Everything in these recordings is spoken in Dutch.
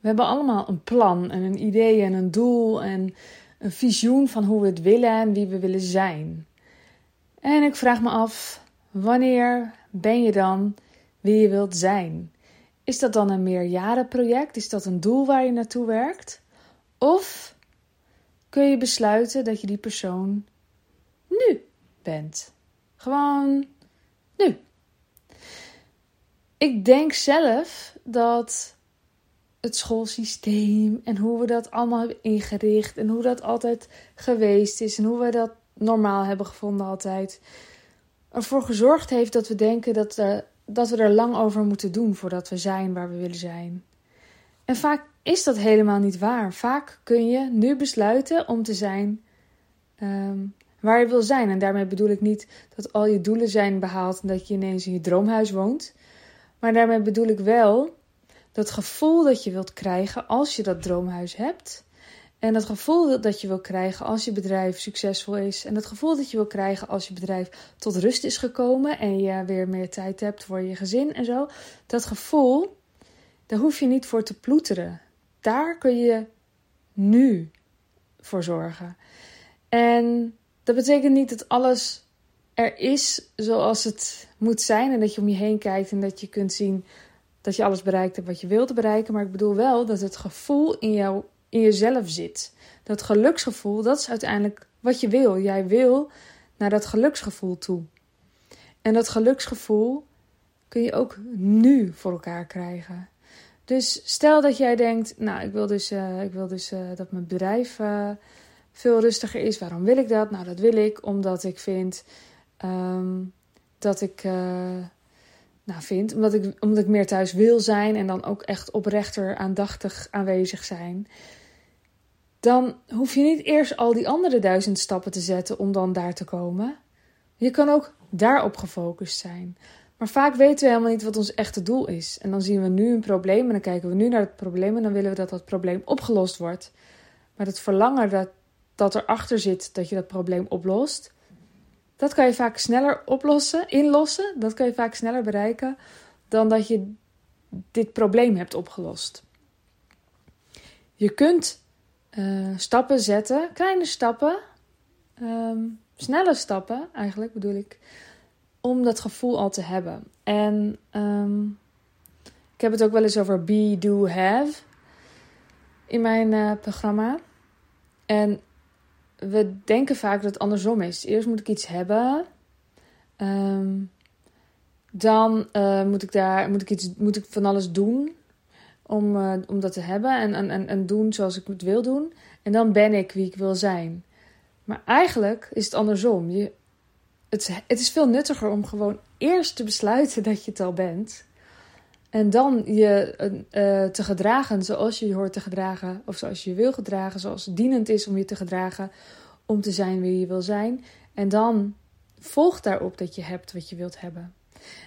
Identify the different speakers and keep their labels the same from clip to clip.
Speaker 1: We hebben allemaal een plan en een idee en een doel en een visioen van hoe we het willen en wie we willen zijn. En ik vraag me af, wanneer ben je dan wie je wilt zijn? Is dat dan een meerjarenproject? Is dat een doel waar je naartoe werkt? Of kun je besluiten dat je die persoon nu bent? Gewoon nu. Ik denk zelf dat het schoolsysteem en hoe we dat allemaal hebben ingericht en hoe dat altijd geweest is en hoe we dat normaal hebben gevonden altijd, ervoor gezorgd heeft dat we denken dat, uh, dat we er lang over moeten doen voordat we zijn waar we willen zijn. En vaak is dat helemaal niet waar. Vaak kun je nu besluiten om te zijn um, waar je wil zijn. En daarmee bedoel ik niet dat al je doelen zijn behaald en dat je ineens in je droomhuis woont. Maar daarmee bedoel ik wel dat gevoel dat je wilt krijgen als je dat droomhuis hebt. En dat gevoel dat je wil krijgen als je bedrijf succesvol is. En dat gevoel dat je wil krijgen als je bedrijf tot rust is gekomen. En je weer meer tijd hebt voor je gezin en zo. Dat gevoel, daar hoef je niet voor te ploeteren. Daar kun je nu voor zorgen. En dat betekent niet dat alles er is zoals het moet zijn. En dat je om je heen kijkt en dat je kunt zien dat je alles bereikt hebt wat je wilt bereiken. Maar ik bedoel wel dat het gevoel in, jou, in jezelf zit. Dat geluksgevoel, dat is uiteindelijk wat je wil. Jij wil naar dat geluksgevoel toe. En dat geluksgevoel kun je ook nu voor elkaar krijgen. Dus stel dat jij denkt, nou, ik wil dus, uh, ik wil dus uh, dat mijn bedrijf uh, veel rustiger is. Waarom wil ik dat? Nou, dat wil ik omdat ik vind um, dat ik nou, vind. Omdat ik, omdat ik meer thuis wil zijn en dan ook echt oprechter aandachtig aanwezig zijn. Dan hoef je niet eerst al die andere duizend stappen te zetten om dan daar te komen. Je kan ook daarop gefocust zijn. Maar vaak weten we helemaal niet wat ons echte doel is. En dan zien we nu een probleem en dan kijken we nu naar het probleem en dan willen we dat dat probleem opgelost wordt. Maar het verlangen dat, dat erachter zit dat je dat probleem oplost, dat kan je vaak sneller oplossen, inlossen. Dat kan je vaak sneller bereiken dan dat je dit probleem hebt opgelost. Je kunt uh, stappen zetten, kleine stappen, um, snelle stappen eigenlijk bedoel ik, om dat gevoel al te hebben. En um, ik heb het ook wel eens over be, do, have in mijn uh, programma. En we denken vaak dat het andersom is. Eerst moet ik iets hebben. Um, dan uh, moet ik daar moet ik iets, moet ik van alles doen om, uh, om dat te hebben en, en, en doen zoals ik het wil doen. En dan ben ik wie ik wil zijn. Maar eigenlijk is het andersom. Je, het, het is veel nuttiger om gewoon eerst te besluiten dat je het al bent. En dan je uh, te gedragen zoals je je hoort te gedragen, of zoals je je wil gedragen, zoals het dienend is om je te gedragen, om te zijn wie je wil zijn. En dan volgt daarop dat je hebt wat je wilt hebben.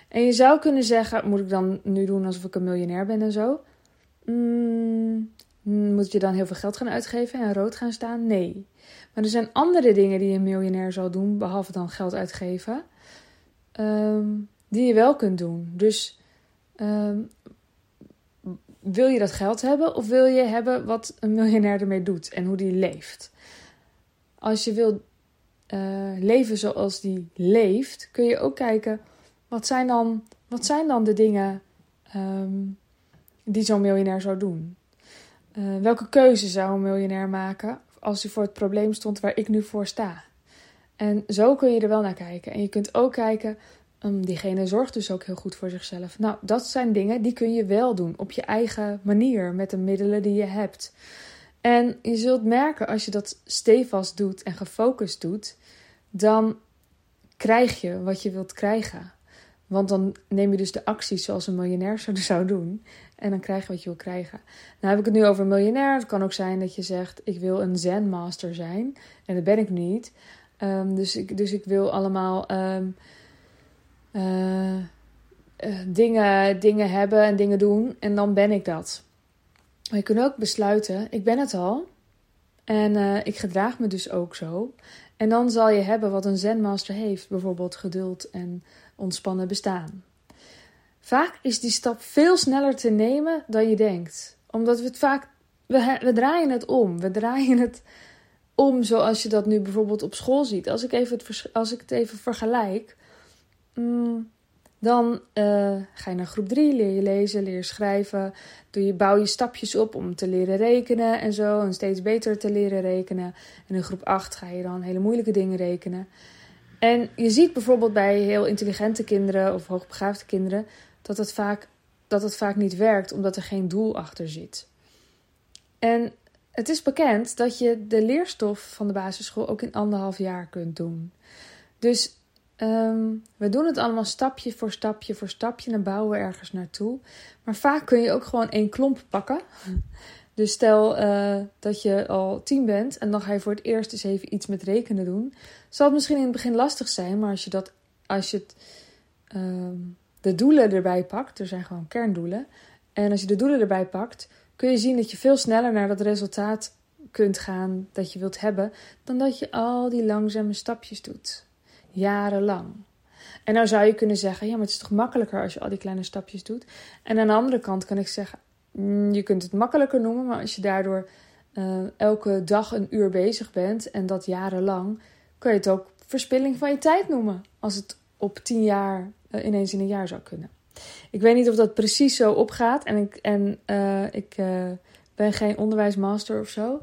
Speaker 1: En je zou kunnen zeggen: moet ik dan nu doen alsof ik een miljonair ben en zo? Mm, moet je dan heel veel geld gaan uitgeven en rood gaan staan? Nee. Maar er zijn andere dingen die een miljonair zal doen, behalve dan geld uitgeven, um, die je wel kunt doen. Dus Um, wil je dat geld hebben of wil je hebben wat een miljonair ermee doet en hoe die leeft? Als je wil uh, leven zoals die leeft, kun je ook kijken wat zijn dan, wat zijn dan de dingen um, die zo'n miljonair zou doen. Uh, welke keuze zou een miljonair maken als hij voor het probleem stond waar ik nu voor sta? En zo kun je er wel naar kijken. En je kunt ook kijken Um, diegene zorgt dus ook heel goed voor zichzelf. Nou, dat zijn dingen die kun je wel doen op je eigen manier, met de middelen die je hebt. En je zult merken als je dat stevast doet en gefocust doet, dan krijg je wat je wilt krijgen. Want dan neem je dus de acties zoals een miljonair zou doen. En dan krijg je wat je wil krijgen. Nou heb ik het nu over een miljonair. Het kan ook zijn dat je zegt: Ik wil een Zen Master zijn. En dat ben ik niet. Um, dus, ik, dus ik wil allemaal. Um, uh, dingen, dingen hebben en dingen doen. En dan ben ik dat. Maar je kunt ook besluiten, ik ben het al. En uh, ik gedraag me dus ook zo. En dan zal je hebben wat een zenmaster heeft. Bijvoorbeeld geduld en ontspannen bestaan. Vaak is die stap veel sneller te nemen dan je denkt. Omdat we het vaak. We, we draaien het om. We draaien het om zoals je dat nu bijvoorbeeld op school ziet. Als ik, even het, als ik het even vergelijk. Mm, dan uh, ga je naar groep 3, leer je lezen, leer je schrijven. Doe je, bouw je stapjes op om te leren rekenen en zo. En steeds beter te leren rekenen. En in groep 8 ga je dan hele moeilijke dingen rekenen. En je ziet bijvoorbeeld bij heel intelligente kinderen of hoogbegaafde kinderen dat het vaak, dat het vaak niet werkt omdat er geen doel achter zit. En het is bekend dat je de leerstof van de basisschool ook in anderhalf jaar kunt doen. Dus Ehm, we doen het allemaal stapje voor stapje voor stapje en bouwen we ergens naartoe. Maar vaak kun je ook gewoon één klomp pakken. Dus stel uh, dat je al tien bent en dan ga je voor het eerst eens even iets met rekenen doen. Zal het misschien in het begin lastig zijn, maar als je, dat, als je het, uh, de doelen erbij pakt, er zijn gewoon kerndoelen. En als je de doelen erbij pakt, kun je zien dat je veel sneller naar dat resultaat kunt gaan dat je wilt hebben, dan dat je al die langzame stapjes doet jarenlang. En nou zou je kunnen zeggen, ja, maar het is toch makkelijker als je al die kleine stapjes doet. En aan de andere kant kan ik zeggen, mm, je kunt het makkelijker noemen, maar als je daardoor uh, elke dag een uur bezig bent en dat jarenlang, kan je het ook verspilling van je tijd noemen. Als het op tien jaar uh, ineens in een jaar zou kunnen. Ik weet niet of dat precies zo opgaat en ik, en, uh, ik ben geen onderwijsmaster of zo.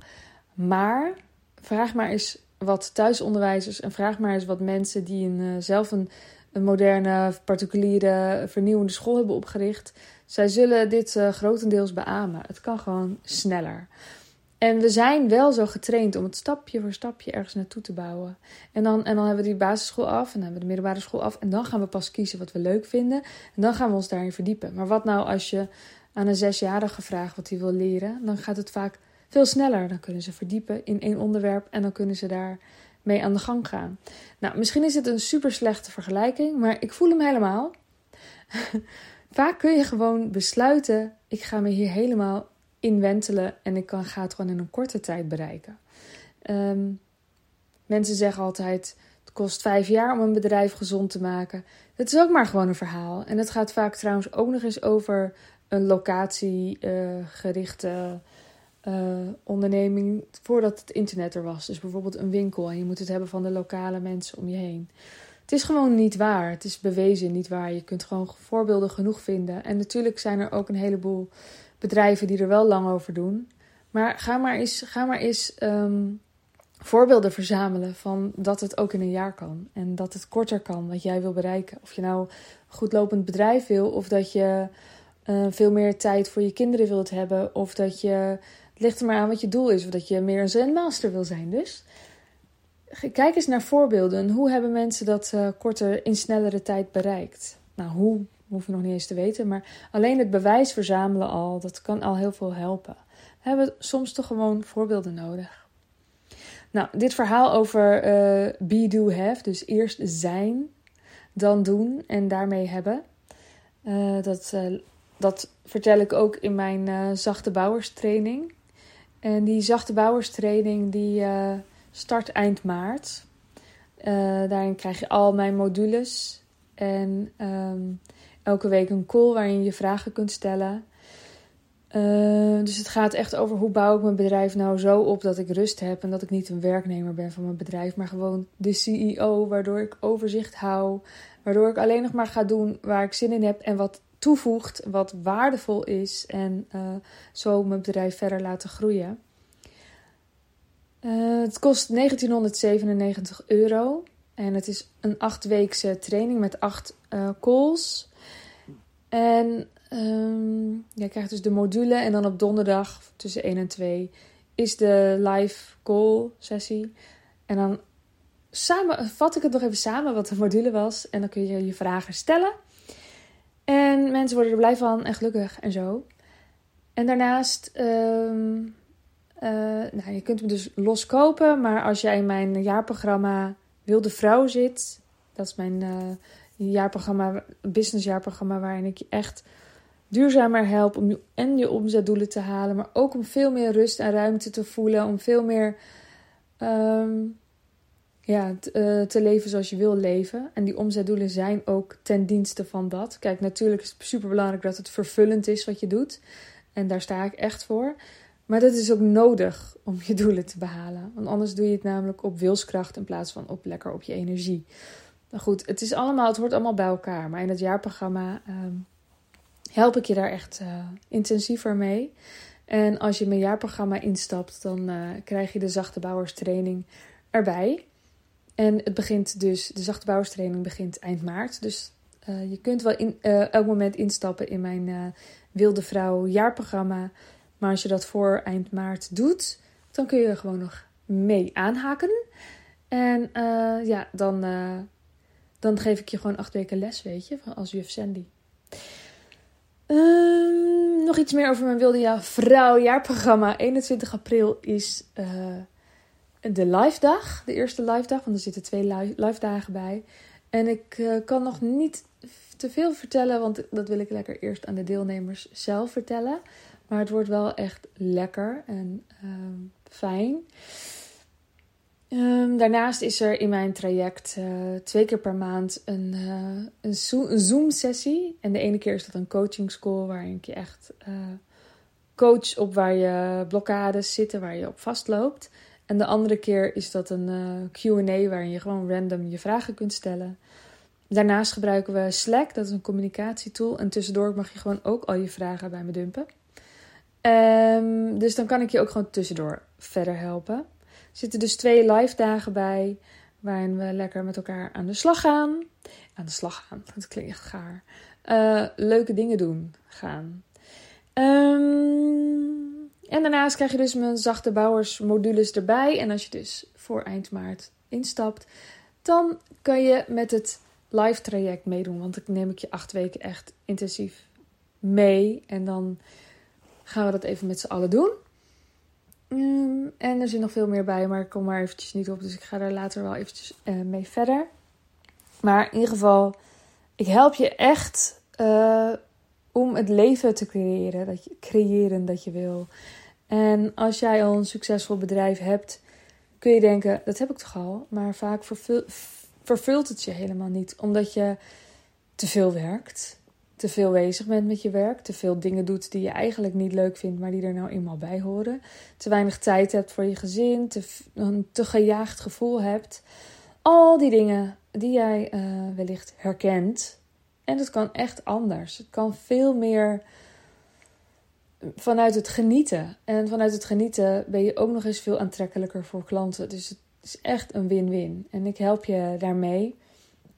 Speaker 1: Maar vraag maar eens wat thuisonderwijzers en vraag maar eens wat mensen die een, uh, zelf een, moderne, particuliere, vernieuwende school hebben opgericht. Zij zullen dit uh, grotendeels beamen. Het kan gewoon sneller. En we zijn wel zo getraind om het stapje voor stapje ergens naartoe te bouwen. En dan, en dan hebben we die basisschool af en dan hebben we de middelbare school af. En dan gaan we pas kiezen wat we leuk vinden. En dan gaan we ons daarin verdiepen. Maar wat nou als je aan een zesjarige vraagt wat hij wil leren? Dan gaat het vaak veel sneller. Dan kunnen ze verdiepen in één onderwerp en dan kunnen ze daar mee aan de gang gaan. Nou, misschien is het een super slechte vergelijking, maar ik voel hem helemaal. Vaak kun je gewoon besluiten: ik ga me hier helemaal inwentelen en ik kan, ga het gewoon in een korte tijd bereiken. Ehm, mensen zeggen altijd: het kost vijf jaar om een bedrijf gezond te maken. Het is ook maar gewoon een verhaal. En het gaat vaak trouwens ook nog eens over een locatiegerichte. Uh, onderneming voordat het internet er was. Dus bijvoorbeeld een winkel en je moet het hebben van de lokale mensen om je heen. Het is gewoon niet waar. Het is bewezen niet waar. Je kunt gewoon voorbeelden genoeg vinden. En natuurlijk zijn er ook een heleboel bedrijven die er wel lang over doen. Maar ga maar eens, ga maar eens um, voorbeelden verzamelen van dat het ook in een jaar kan. En dat het korter kan wat jij wil bereiken. Of je nou een goed lopend bedrijf wil, of dat je uh, veel meer tijd voor je kinderen wilt hebben, of dat je ligt er maar aan wat je doel is, of dat je meer een zen-master wil zijn. Dus kijk eens naar voorbeelden. Hoe hebben mensen dat uh, korter in snellere tijd bereikt? Nou, hoe hoef je nog niet eens te weten, maar alleen het bewijs verzamelen al, dat kan al heel veel helpen. We hebben soms toch gewoon voorbeelden nodig. Nou, dit verhaal over uh, be, do, have, dus eerst zijn, dan doen en daarmee hebben. Uh, dat, dat vertel ik ook in mijn zachte bouwerstraining. En die zachte bouwerstraining die uh, start eind maart. Uh, daarin krijg je al mijn modules. En um, elke week een call waarin je vragen kunt stellen. Uh, dus het gaat echt over hoe bouw ik mijn bedrijf nou zo op dat ik rust heb. En dat ik niet een werknemer ben van mijn bedrijf, maar gewoon de CEO. Waardoor ik overzicht hou. Waardoor ik alleen nog maar ga doen waar ik zin in heb en wat toevoegt, wat waardevol is en uh, zo mijn bedrijf verder laten groeien. Uh, het kost 1997 euro en het is een achtweekse training met acht uh, calls. En um, je krijgt dus de module en dan op donderdag tussen 1 en 2 is de live call sessie. En dan samen, vat ik het nog even samen wat de module was en dan kun je je vragen stellen. En mensen worden er blij van en gelukkig en zo. En daarnaast, um, uh, nou, je kunt hem dus los kopen. Maar als jij in mijn jaarprogramma Wilde Vrouw zit, dat is mijn uh, jaarprogramma, businessjaarprogramma, waarin ik je echt duurzamer help om je, en je omzetdoelen te halen. Maar ook om veel meer rust en ruimte te voelen. Om veel meer um, ja, uh, te leven zoals je wil leven. En die omzetdoelen zijn ook ten dienste van dat. Kijk, natuurlijk is het super belangrijk dat het vervullend is wat je doet. En daar sta ik echt voor. Maar dat is ook nodig om je doelen te behalen. Want anders doe je het namelijk op wilskracht in plaats van op lekker op je energie. Maar goed, het, is allemaal, het hoort allemaal bij elkaar. Maar in het jaarprogramma ehm, help ik je daar echt uh, intensiever mee. En als je mijn jaarprogramma instapt, dan uh, krijg je de zachte bouwerstraining erbij. En het begint dus, de zachte bouwerstraining begint eind maart. Dus uh, je kunt wel in, elk moment instappen in mijn Wilde Vrouw jaarprogramma. Maar als je dat voor eind maart doet, dan kun je gewoon nog mee aanhaken. En ja, dan dan geef ik je gewoon acht weken les, weet je, als juf Sandy. Um, nog iets meer over mijn Wilde Vrouw jaarprogramma. 21 april is de live dag, de eerste live dag, want er zitten twee live dagen bij. En ik uh, kan nog niet te veel vertellen, want dat wil ik lekker eerst aan de deelnemers zelf vertellen. Maar het wordt wel echt lekker en uh, fijn. Um, daarnaast is er in mijn traject uh, twee keer per maand een, uh, een, Zoom-sessie. En de ene keer is dat een coaching school waarin ik je echt coach op waar je blokkades zitten, waar je op vastloopt. En de andere keer is dat een QA waarin je gewoon random je vragen kunt stellen. Daarnaast gebruiken we Slack, dat is een communicatietool. En tussendoor mag je gewoon ook al je vragen bij me dumpen. Um, dus dan kan ik je ook gewoon tussendoor verder helpen zitten dus twee live dagen bij. Waarin we lekker met elkaar aan de slag gaan. Aan de slag gaan, dat klinkt echt gaar. Uh, leuke dingen doen gaan. Um, en daarnaast krijg je dus mijn zachte bouwersmodules erbij. En als je dus voor eind maart instapt, dan kan je met het live traject meedoen. Want dan neem ik je acht weken echt intensief mee. En dan gaan we dat even met z'n allen doen. Ehm, en er zit nog veel meer bij, maar ik kom maar eventjes niet op. Dus ik ga daar later wel eventjes uh, mee verder. Maar in ieder geval, ik help je echt uh, om het leven te creëren dat, je, creëren dat je wil. En als jij al een succesvol bedrijf hebt, kun je denken, dat heb ik toch al. Maar vaak vervult het je helemaal niet. Omdat je te veel werkt te veel bezig bent met je werk, te veel dingen doet die je eigenlijk niet leuk vindt, maar die er nou eenmaal bij horen, te weinig tijd hebt voor je gezin, te, een te gejaagd gevoel hebt. Al die dingen die jij uh, wellicht herkent. En het kan echt anders. Het kan veel meer vanuit het genieten. En vanuit het genieten ben je ook nog eens veel aantrekkelijker voor klanten. Dus het is echt een win-win. En ik help je daarmee.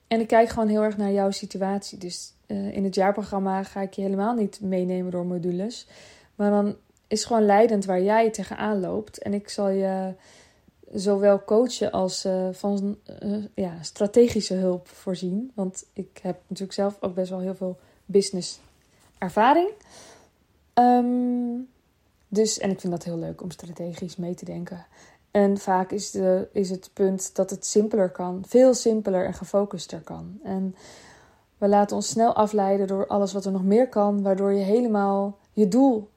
Speaker 1: En ik kijk gewoon heel erg naar jouw situatie. Dus uh, in het jaarprogramma ga ik je helemaal niet meenemen door modules. Maar dan is gewoon leidend waar jij tegenaan loopt. En ik zal je zowel coachen als uh, van uh, ja, strategische hulp voorzien. Want ik heb natuurlijk zelf ook best wel heel veel business ervaring. Um, dus, en ik vind dat heel leuk om strategisch mee te denken. En vaak is, de, is het punt dat het simpeler kan. Veel simpeler en gefocuster kan. En we laten ons snel afleiden door alles wat er nog meer kan, waardoor je helemaal je doel,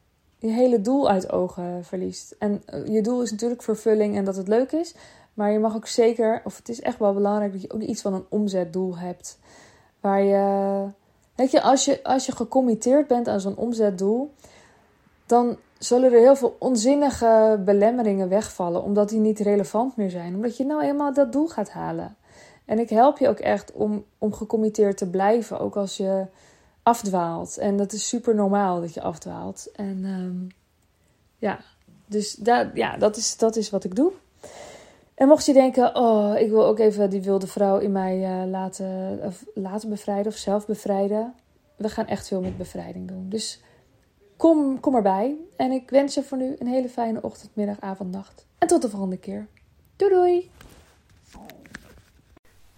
Speaker 1: je hele doel uit ogen verliest. En eh, je doel is natuurlijk vervulling en dat het leuk is, maar je mag ook zeker, of het is echt wel belangrijk dat je ook iets van een omzetdoel hebt. Waar je, weet je, als je, als je gecommitteerd bent aan zo'n omzetdoel, dan zullen er heel veel onzinnige belemmeringen wegvallen, omdat die niet relevant meer zijn, omdat je nou eenmaal dat doel gaat halen. En ik help je ook echt om, om gecommitteerd te blijven, ook als je afdwaalt. En dat is super normaal dat je afdwaalt. En um, ja, dus dat, ja, dat, is, dat is wat ik doe. En mocht je denken, oh, ik wil ook even die wilde vrouw in mij uh, laten, of laten bevrijden of zelf bevrijden. We gaan echt veel met bevrijding doen. Dus kom, kom erbij. En ik wens je voor nu een hele fijne ochtend, middag, avond, nacht. En tot de volgende keer. Doei doei!